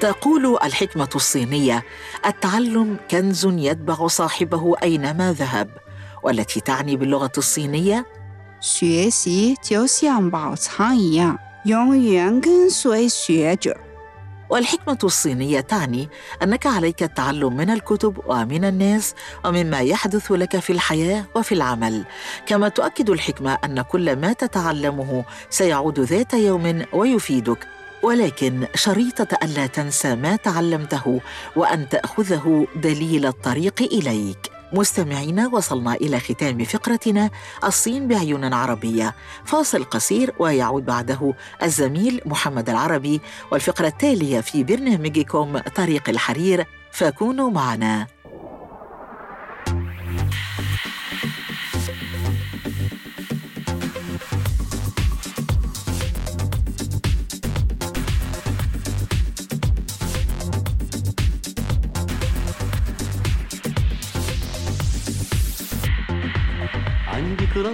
تقول الحكمة الصينية: التعلم كنز يتبع صاحبه أينما ذهب، والتي تعني باللغة الصينية: 学习就像宝藏一样，永远跟随学者。 والحكمة الصينية تعني أنك عليك التعلم من الكتب ومن الناس ومما يحدث لك في الحياة وفي العمل، كما تؤكد الحكمة أن كل ما تتعلمه سيعود ذات يوم ويفيدك، ولكن شريطة ألا تنسى ما تعلمته وأن تأخذه دليل الطريق إليك. مستمعينا وصلنا إلى ختام فقرتنا الصين بعيون عربية. فاصل قصير ويعود بعده الزميل محمد العربي. والفقرة التالية في برنامجكم طريق الحرير فكونوا معنا.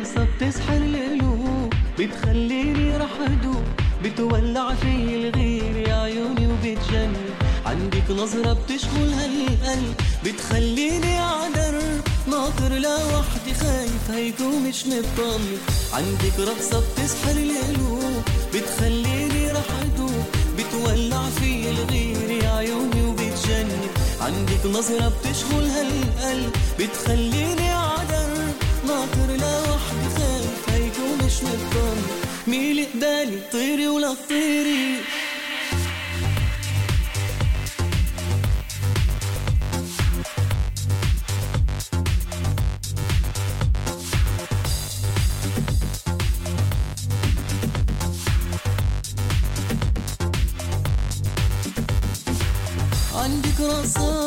رقصة بتسحر القلوب بتخليني راح ادوب بتولع في الغير عيوني وبتجنن. عندك نظرة بتشغل هالقلب بتخليني أعذر. ناطر لوحدي خايف هيكون مش مطمن عندك رقصة بتسحر القلوب بتخليني راح ادوب بتولع في الغير عيوني وبتجنن. عندك نظرة بتشغل هالقلب بتخليني أعذر. ناطر مطمن ميلي قبالي طيري ولا تطيري عندك رقصة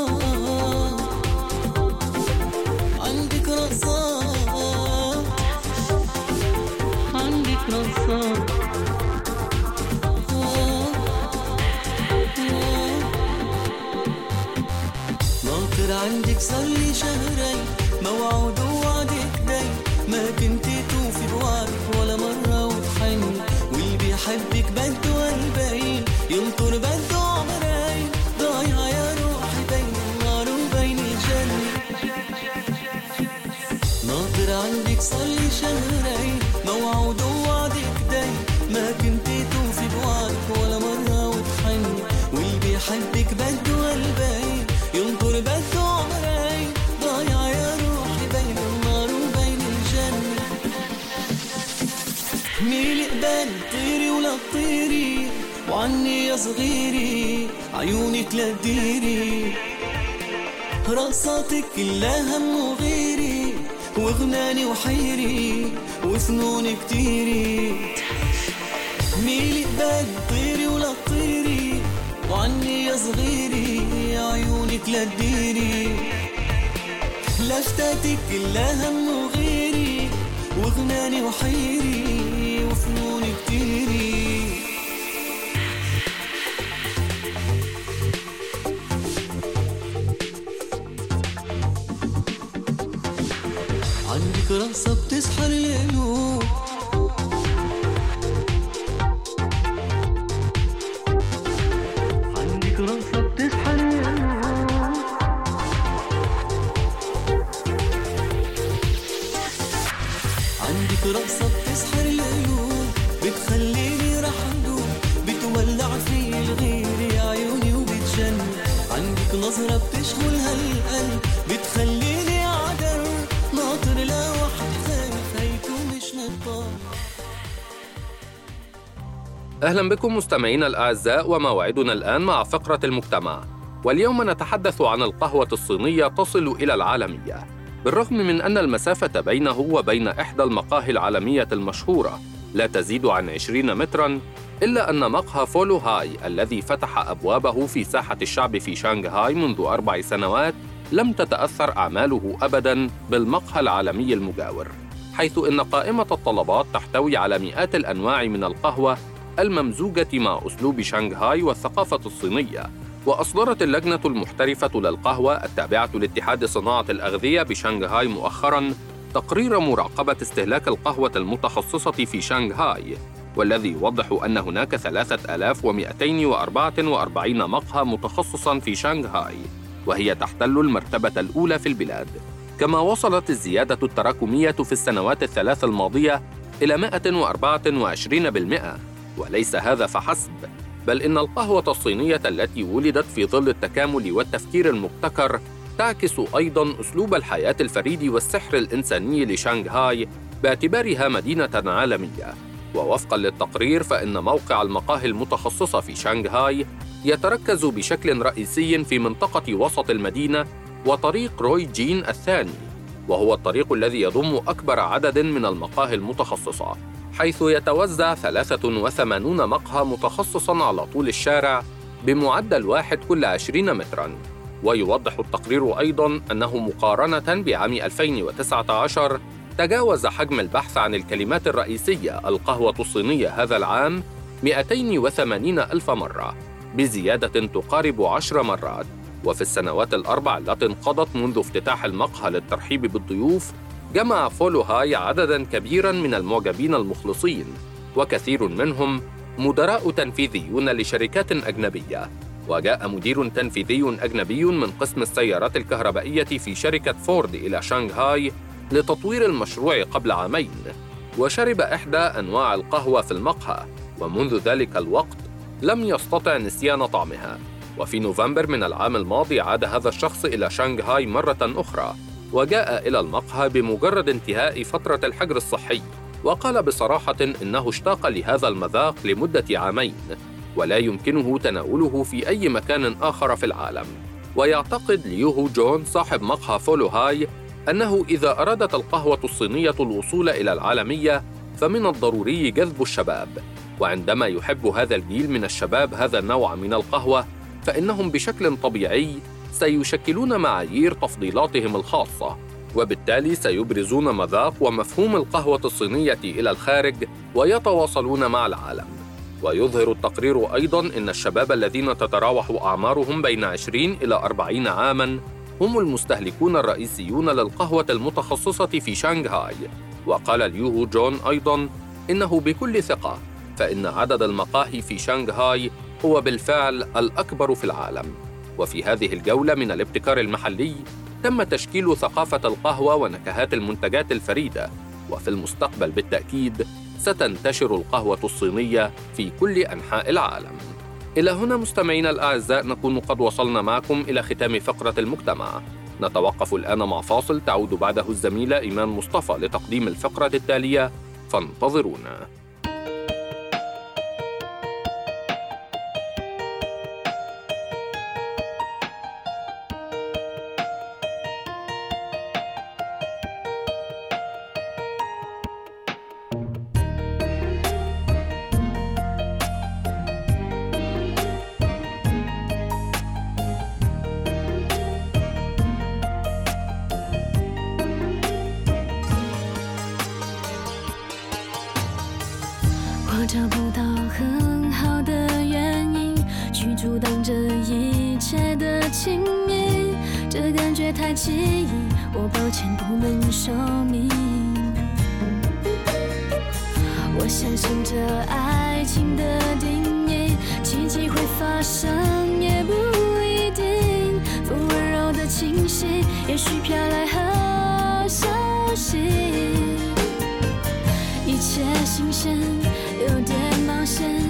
بيحبك بده قلبين ينطر بده عمرين ضايعة يا روحي بين النار وبين الجنة. ميلي قبالي طيري ولا تطيري وعني يا صغيري عيونك لا تديري رقصاتك كلها هم وغيري وغناني وحيري وفنون كتيري. ميلي قبالي طيري وعني يا صغيري عيونك لا تديري. لفتاتك كلها هم وغيري وغناني وحيري وفنون كتيري. عندك رقصة بتسحر القلوب أهلا بكم مستمعينا الأعزاء وموعدنا الآن مع فقرة المجتمع. واليوم نتحدث عن القهوة الصينية تصل إلى العالمية بالرغم من أن المسافة بينه وبين إحدى المقاهي العالمية المشهورة لا تزيد عن 20 متراً إلا أن مقهى فولو هاي الذي فتح أبوابه في ساحة الشعب في شانغهاي منذ أربع سنوات لم تتأثر أعماله أبداً بالمقهى العالمي المجاور حيث إن قائمة الطلبات تحتوي على مئات الأنواع من القهوة الممزوجة مع أسلوب شانغهاي والثقافة الصينية وأصدرت اللجنة المحترفة للقهوة التابعة لاتحاد صناعة الأغذية بشانغهاي مؤخراً تقرير مراقبة استهلاك القهوة المتخصصة في شانغهاي والذي يوضح أن هناك 3244 مقهى متخصصاً في شانغهاي وهي تحتل المرتبة الأولى في البلاد. كما وصلت الزيادة التراكمية في السنوات الثلاث الماضية إلى 124% وليس هذا فحسب بل إن القهوة الصينية التي ولدت في ظل التكامل والتفكير المبتكر تعكس أيضاً أسلوب الحياة الفريد والسحر الإنساني لشانغهاي باعتبارها مدينة عالمية. ووفقاً للتقرير فإن موقع المقاهي المتخصصة في شانغهاي يتركز بشكل رئيسي في منطقة وسط المدينة وطريق روي جين الثاني وهو الطريق الذي يضم أكبر عدد من المقاهي المتخصصة. حيث يتوزع 83 مقهى متخصصاً على طول الشارع بمعدل واحد كل 20 متراً. ويوضح التقرير أيضاً أنه مقارنة بعام 2019 تجاوز حجم البحث عن الكلمات الرئيسية القهوة الصينية هذا العام 280 ألف مرة بزيادة تقارب عشر مرات. وفي السنوات الأربع التي انقضت منذ افتتاح المقهى للترحيب بالضيوف جمع فولو هاي عدداً كبيراً من المعجبين المخلصين وكثير منهم مدراء تنفيذيون لشركات أجنبية. وجاء مدير تنفيذي أجنبي من قسم السيارات الكهربائية في شركة فورد إلى شانغهاي لتطوير المشروع قبل عامين. وشرب إحدى أنواع القهوة في المقهى ومنذ ذلك الوقت لم يستطع نسيان طعمها. وفي نوفمبر من العام الماضي عاد هذا الشخص إلى شانغهاي مرة أخرى. وجاء إلى المقهى بمجرد انتهاء فترة الحجر الصحي وقال بصراحة إنه اشتاق لهذا المذاق لمدة عامين ولا يمكنه تناوله في أي مكان آخر في العالم. ويعتقد ليوهو جون صاحب مقهى فولو هاي أنه إذا أرادت القهوة الصينية الوصول إلى العالمية فمن الضروري جذب الشباب. وعندما يحب هذا الجيل من الشباب هذا النوع من القهوة فإنهم بشكل طبيعي سيشكلون معايير تفضيلاتهم الخاصة وبالتالي سيبرزون مذاق ومفهوم القهوة الصينية إلى الخارج ويتواصلون مع العالم. ويظهر التقرير أيضاً أن الشباب الذين تتراوح أعمارهم بين 20 إلى 40 عاماً هم المستهلكون الرئيسيون للقهوة المتخصصة في شانغهاي. وقال ليوهو جون أيضاً إنه بكل ثقة فإن عدد المقاهي في شانغهاي هو بالفعل الأكبر في العالم. وفي هذه الجولة من الابتكار المحلي تم تشكيل ثقافة القهوة ونكهات المنتجات الفريدة وفي المستقبل بالتأكيد ستنتشر القهوة الصينية في كل أنحاء العالم. إلى هنا مستمعينا الأعزاء نكون قد وصلنا معكم إلى ختام فقرة المجتمع. نتوقف الآن مع فاصل تعود بعده الزميلة إيمان مصطفى لتقديم الفقرة التالية فانتظرونا. 我找不到很好的原因去阻挡这一切的亲密这感觉太奇异我抱歉不能说明我相信这爱情的定义奇迹会发生也不一定风温柔的清晰也许飘来好消息。一切新鲜。有点冒险，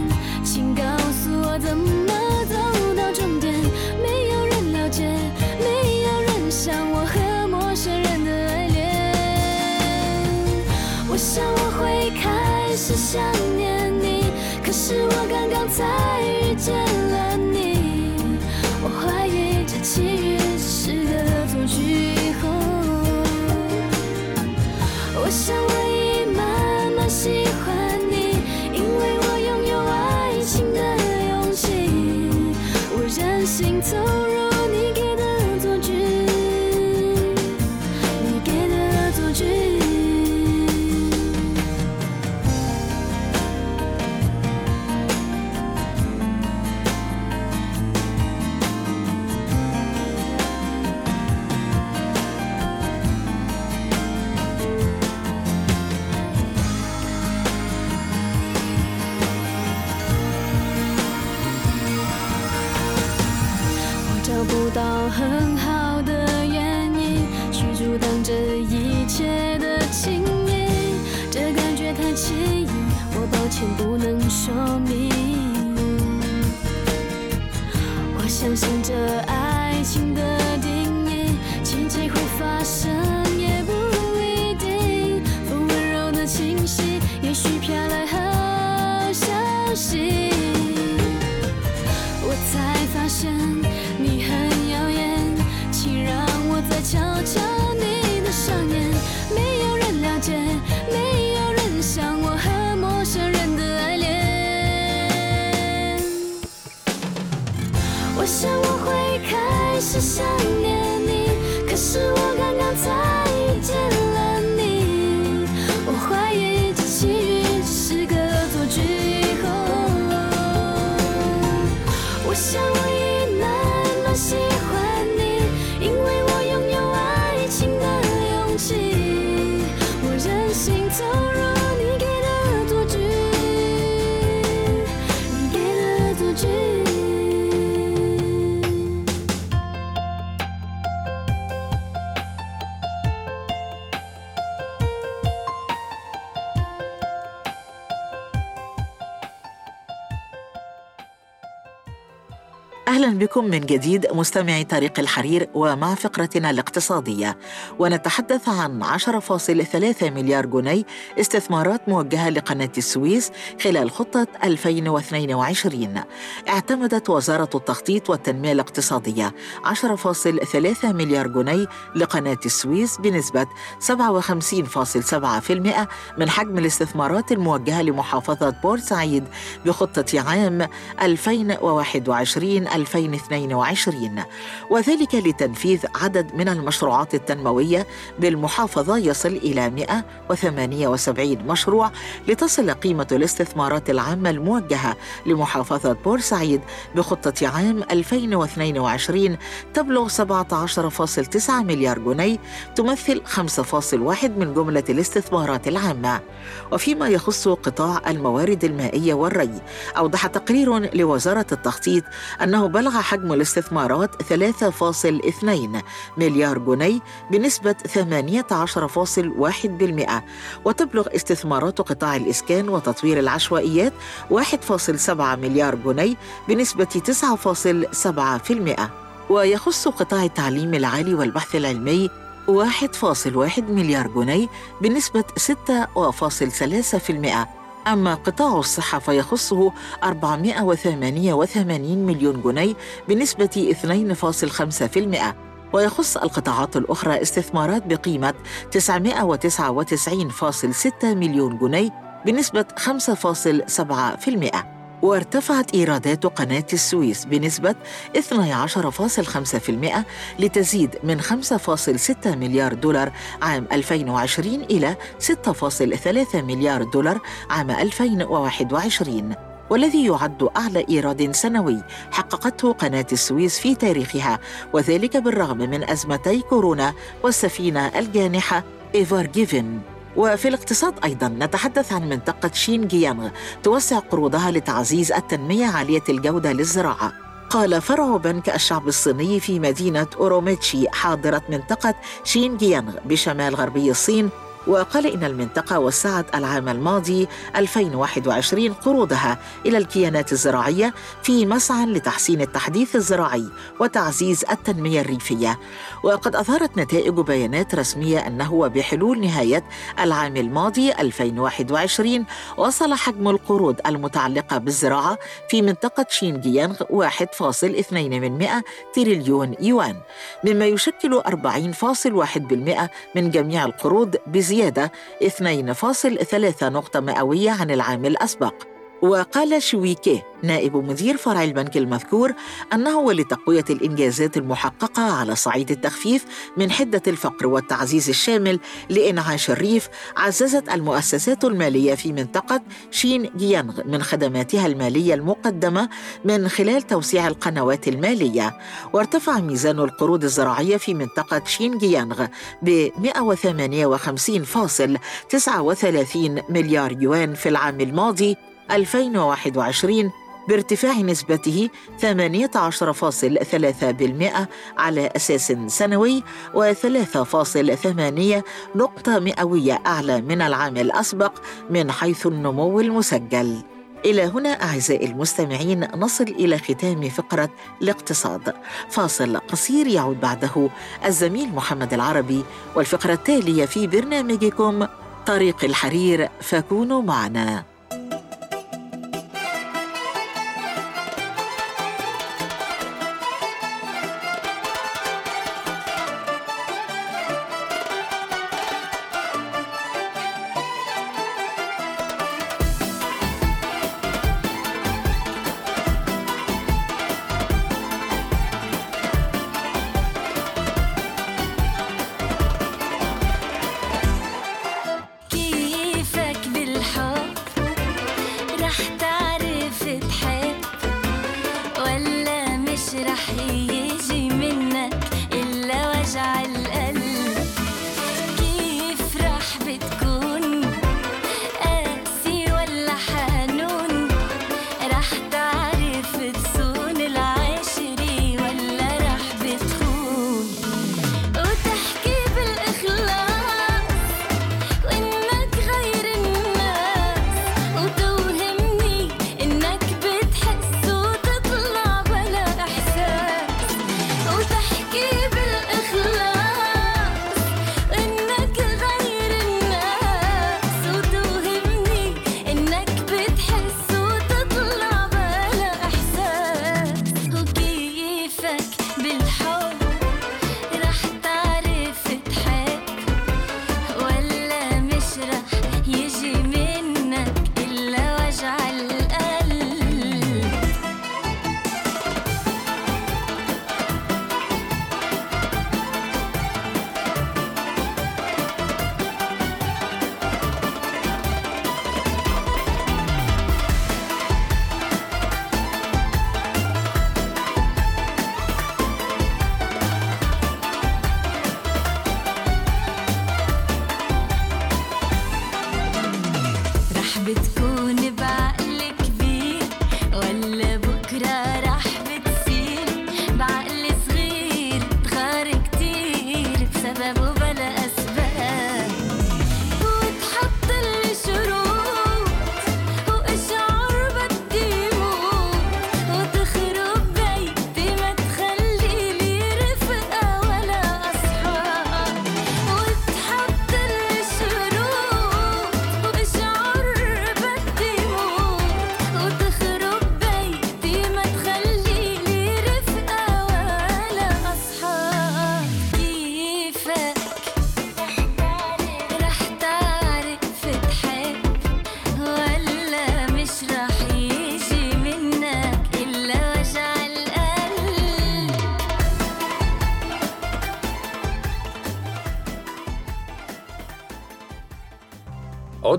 请告诉我怎么走到终点。没有人了解，没有人像我和陌生人的爱恋。我想我会开始想念你，可是我刚刚才遇见这爱情的定义，奇迹会发生。想念你，可是我刚刚才遇见 أهلا بكم من جديد مستمعي طريق الحرير ومع فقرتنا الاقتصادية. ونتحدث عن 10.3 مليار جنيه استثمارات موجهة لقناة السويس خلال خطة 2022 اعتمدت وزارة التخطيط والتنمية الاقتصادية 10.3 مليار جنيه لقناة السويس بنسبة 57.7% من حجم الاستثمارات الموجهة لمحافظة بورسعيد بخطة عام 2021 2022 وذلك لتنفيذ عدد من المشروعات التنموية بالمحافظة يصل إلى 178 مشروع لتصل قيمة الاستثمارات العامة الموجهة لمحافظة بورسعيد بخطة عام 2022 تبلغ 17.9 مليار جنيه تمثل 5.1 من جملة الاستثمارات العامة. وفيما يخص قطاع الموارد المائية والري أوضح تقرير لوزارة التخطيط أنه بلغ حجم الاستثمارات 3.2 مليار جنيه بنسبة 18.1% وتبلغ استثمارات قطاع الإسكان وتطوير العشوائيات 1.7 مليار جنيه بنسبة 9.7% ويخص قطاع التعليم العالي والبحث العلمي 1.1 مليار جنيه بنسبة 6.3% أما قطاع الصحة فيخصه 488 مليون جنيه بنسبة 2.5% ويخص القطاعات الأخرى استثمارات بقيمة 999.6 مليون جنيه بنسبة 5.7% وارتفعت إيرادات قناة السويس بنسبة 12.5% لتزيد من 5.6 مليار دولار عام 2020 إلى 6.3 مليار دولار عام 2021 والذي يعد أعلى إيراد سنوي حققته قناة السويس في تاريخها وذلك بالرغم من أزمتي كورونا والسفينة الجانحة إيفار جيفن وفي الاقتصاد أيضا نتحدث عن منطقة شين جيانغ توسع قروضها لتعزيز التنمية عالية الجودة للزراعة. قال فرع بنك الشعب الصيني في مدينة أوروميتشي حاضرة منطقة شين جيانغ بشمال غربي الصين وقال إن المنطقة وسعت العام الماضي 2021 قروضها إلى الكيانات الزراعية في مسعى لتحسين التحديث الزراعي وتعزيز التنمية الريفية. وقد أظهرت نتائج بيانات رسمية أنه بحلول نهاية العام الماضي 2021 وصل حجم القروض المتعلقة بالزراعة في منطقة شينجيانغ 1.2 من 100 تريليون يوان مما يشكل 40.1% من جميع القروض بزيادة 2.3 نقطة مئوية عن العام الأسبق. وقال شويكيه نائب مدير فرع البنك المذكور أنه ولتقوية الإنجازات المحققة على صعيد التخفيف من حدة الفقر والتعزيز الشامل لإنعاش الريف عززت المؤسسات المالية في منطقة شين جيانغ من خدماتها المالية المقدمة من خلال توسيع القنوات المالية. وارتفع ميزان القروض الزراعية في منطقة شين جيانغ ب 158.39 مليار يوان في العام الماضي 2021 بارتفاع نسبته 18.3% على أساس سنوي و3.8 نقطة مئوية أعلى من العام الأسبق من حيث النمو المسجل. إلى هنا أعزائي المستمعين نصل إلى ختام فقرة الاقتصاد فاصل قصير يعود بعده الزميل محمد العربي والفقرة التالية في برنامجكم طريق الحرير فكونوا معنا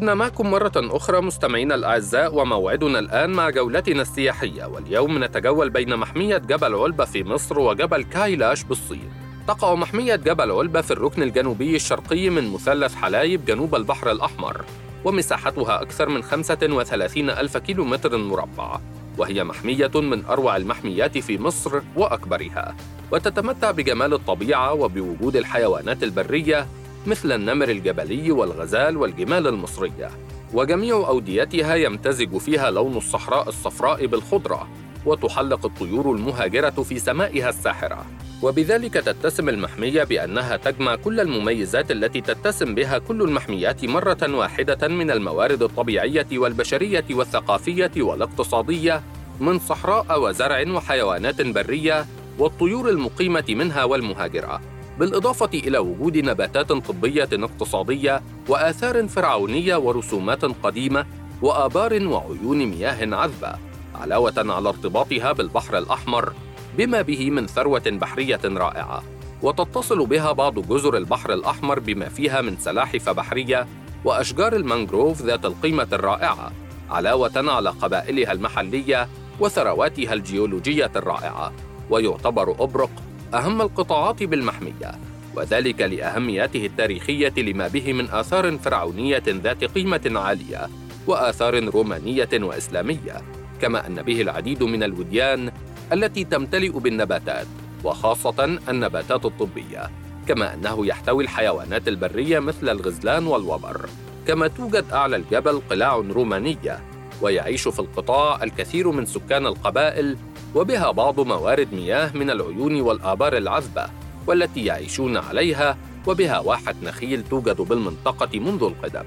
عدنا معكم مرة أخرى مستمعينا الأعزاء وموعدنا الآن مع جولتنا السياحية واليوم نتجول بين محمية جبل علبة في مصر وجبل كايلاش بالصين. تقع محمية جبل علبة في الركن الجنوبي الشرقي من مثلث حلايب جنوب البحر الأحمر ومساحتها أكثر من 35 ألف كيلومتر مربع وهي محمية من أروع المحميات في مصر وأكبرها. وتتمتع بجمال الطبيعة وبوجود الحيوانات البرية مثل النمر الجبلي والغزال والجمال المصرية. وجميع أوديتها يمتزج فيها لون الصحراء الصفراء بالخضرة وتحلق الطيور المهاجرة في سمائها الساحرة. وبذلك تتسم المحمية بأنها تجمع كل المميزات التي تتسم بها كل المحميات مرة واحدة من الموارد الطبيعية والبشرية والثقافية والاقتصادية من صحراء وزرع وحيوانات برية والطيور المقيمة منها والمهاجرة. بالإضافة إلى وجود نباتات طبية اقتصادية وآثار فرعونية ورسومات قديمة وآبار وعيون مياه عذبة علاوة على ارتباطها بالبحر الأحمر بما به من ثروة بحرية رائعة. وتتصل بها بعض جزر البحر الأحمر بما فيها من سلاحف بحرية وأشجار المانجروف ذات القيمة الرائعة علاوة على قبائلها المحلية وثرواتها الجيولوجية الرائعة. ويعتبر أبرق أهم القطاعات بالمحمية وذلك لأهميته التاريخية لما به من آثار فرعونية ذات قيمة عالية وآثار رومانية وإسلامية كما أن به العديد من الوديان التي تمتلئ بالنباتات وخاصة النباتات الطبية كما أنه يحتوي الحيوانات البرية مثل الغزلان والوبر كما توجد أعلى الجبل قلاع رومانية ويعيش في القطاع الكثير من سكان القبائل وبها بعض موارد مياه من العيون والآبار العذبة والتي يعيشون عليها وبها واحة نخيل توجد بالمنطقة منذ القدم.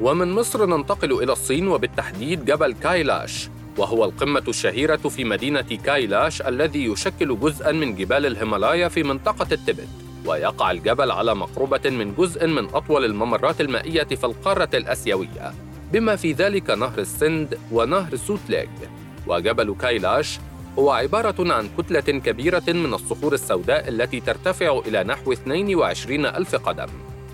ومن مصر ننتقل إلى الصين وبالتحديد جبل كايلاش وهو القمة الشهيرة في مدينة كايلاش الذي يشكل جزءاً من جبال الهيمالايا في منطقة التبت ويقع الجبل على مقربة من جزء من أطول الممرات المائية في القارة الآسيوية بما في ذلك نهر السند ونهر سوتليج وجبل كايلاش هو عبارة عن كتلة كبيرة من الصخور السوداء التي ترتفع إلى نحو 22 ألف قدم.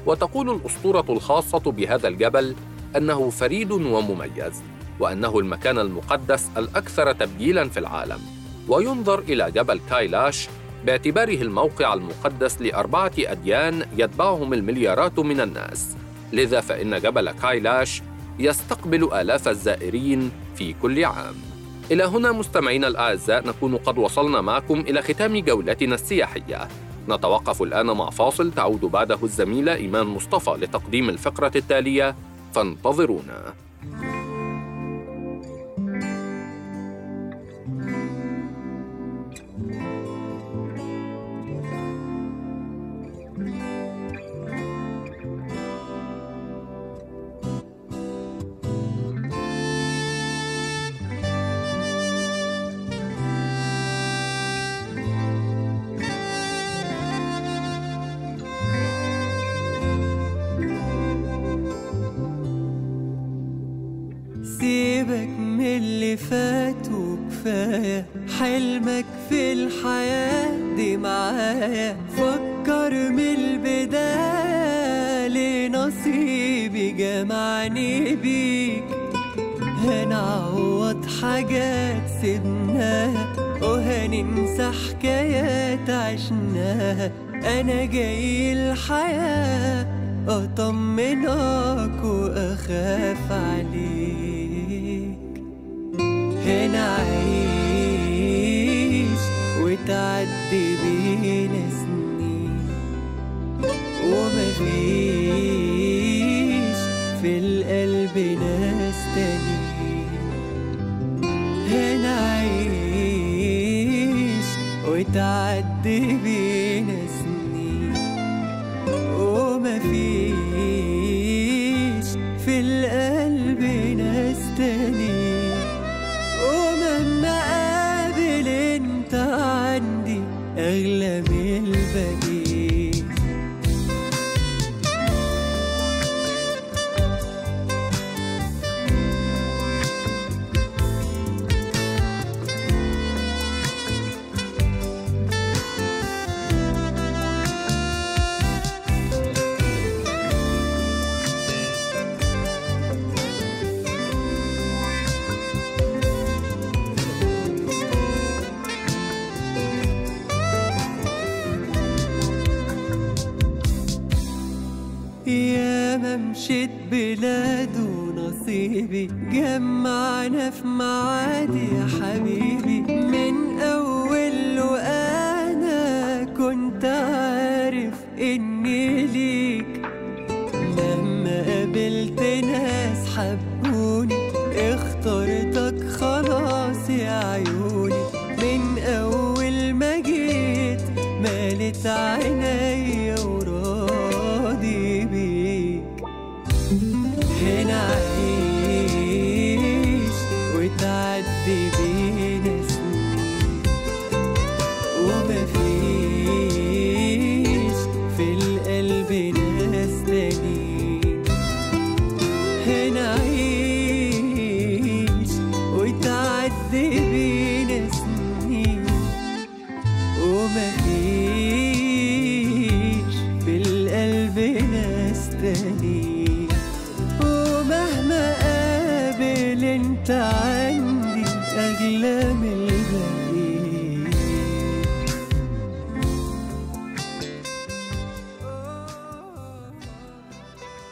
وتقول الأسطورة الخاصة بهذا الجبل أنه فريد ومميز وأنه المكان المقدس الأكثر تبجيلاً في العالم. وينظر إلى جبل كايلاش باعتباره الموقع المقدس لأربعة أديان يتبعهم المليارات من الناس. لذا فإن جبل كايلاش يستقبل آلاف الزائرين في كل عام. إلى هنا مستمعينا الأعزاء نكون قد وصلنا معكم إلى ختام جولتنا السياحية. نتوقف الآن مع فاصل تعود بعده الزميلة إيمان مصطفى لتقديم الفقرة التالية. فانتظرونا. حلمك في الحياة دي معايا. فكر من البداية لنصيبي جمعني بيك. هنعوض حاجات سيبناها. وهننسى حكايات عشناها. أنا جاي الحياة أطمنك وأخاف عليك. هنا عيش وتعدي بينا سنين ومفيش في القلب ناس تانيين. هنا عيش وتعدي بينا مشيت بلاد ونصيبي جمعنا في معادي يا حبيبي.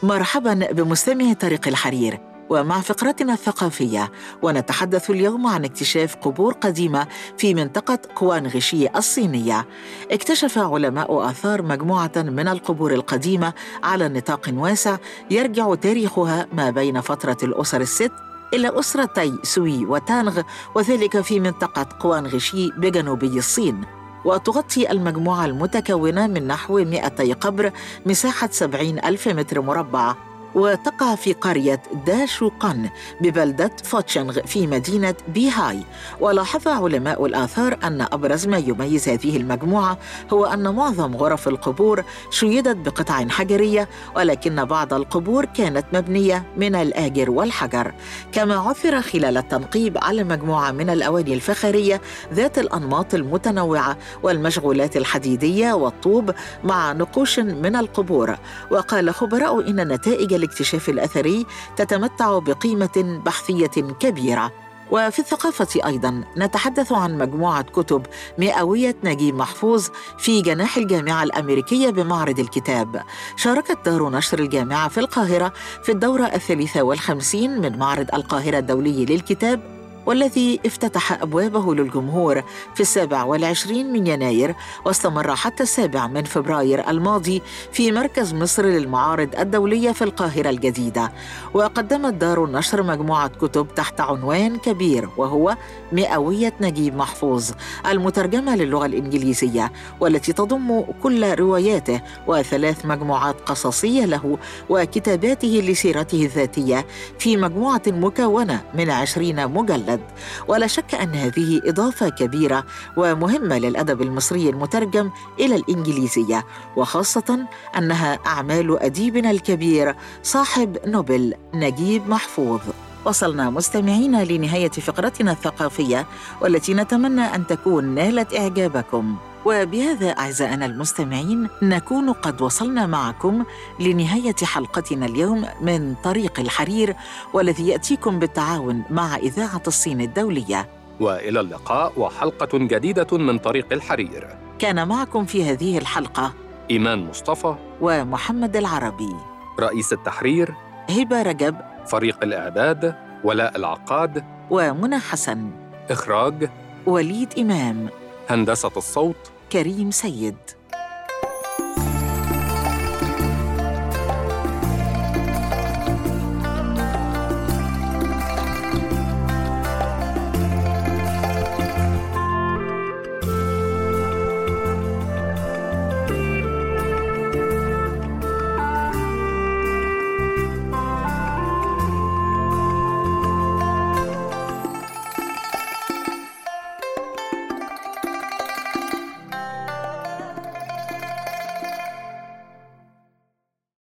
مرحبا بمستمعي طريق الحرير. ومع فقرتنا الثقافية ونتحدث اليوم عن اكتشاف قبور قديمة في منطقة قوانغشي الصينية. اكتشف علماء آثار مجموعة من القبور القديمة على نطاق واسع يرجع تاريخها ما بين فترة الأسر الست إلى أسرتي سوي وتانغ وذلك في منطقة قوانغشي بجنوبي الصين. وتغطي المجموعة المتكونة من نحو 200 قبر مساحة 70 ألف متر مربع. وتقع في قرية داشوقان ببلدة فوتشنغ في مدينة بيهاي. ولاحظ علماء الآثار أن أبرز ما يميز هذه المجموعة هو أن معظم غرف القبور شيدت بقطع حجرية ولكن بعض القبور كانت مبنية من الآجر والحجر. كما عثر خلال التنقيب على مجموعة من الأواني الفخارية ذات الأنماط المتنوعة والمشغولات الحديدية والطوب مع نقوش من القبور. وقال خبراء إن نتائج الاكتشاف الأثري تتمتع بقيمة بحثية كبيرة. وفي الثقافة أيضا نتحدث عن مجموعة كتب مئوية نجيب محفوظ في جناح الجامعة الأمريكية بمعرض الكتاب. شاركت دار نشر الجامعة في القاهرة في الدورة الثالثة والخمسين من معرض القاهرة الدولي للكتاب والذي افتتح أبوابه للجمهور في السابع والعشرين من يناير واستمر حتى السابع من فبراير الماضي في مركز مصر للمعارض الدولية في القاهرة الجديدة. وقدمت دار النشر مجموعة كتب تحت عنوان كبير وهو مئوية نجيب محفوظ المترجمة للغة الإنجليزية والتي تضم كل رواياته وثلاث مجموعات قصصية له وكتاباته لسيرته الذاتية في مجموعة مكونة من عشرين مجلد. ولا شك أن هذه إضافة كبيرة ومهمة للأدب المصري المترجم إلى الإنجليزية وخاصة أنها أعمال أديبنا الكبير صاحب نوبل نجيب محفوظ. وصلنا مستمعين لنهاية فقرتنا الثقافية والتي نتمنى أن تكون نالت إعجابكم. وبهذا أعزائنا المستمعين نكون قد وصلنا معكم لنهاية حلقتنا اليوم من طريق الحرير والذي يأتيكم بالتعاون مع إذاعة الصين الدولية. وإلى اللقاء وحلقة جديدة من طريق الحرير. كان معكم في هذه الحلقة إيمان مصطفى. ومحمد العربي. رئيس التحرير. هبة رجب. فريق الإعداد ولاء العقاد. ومنى حسن. إخراج وليد إمام. هندسة الصوت كريم سيد.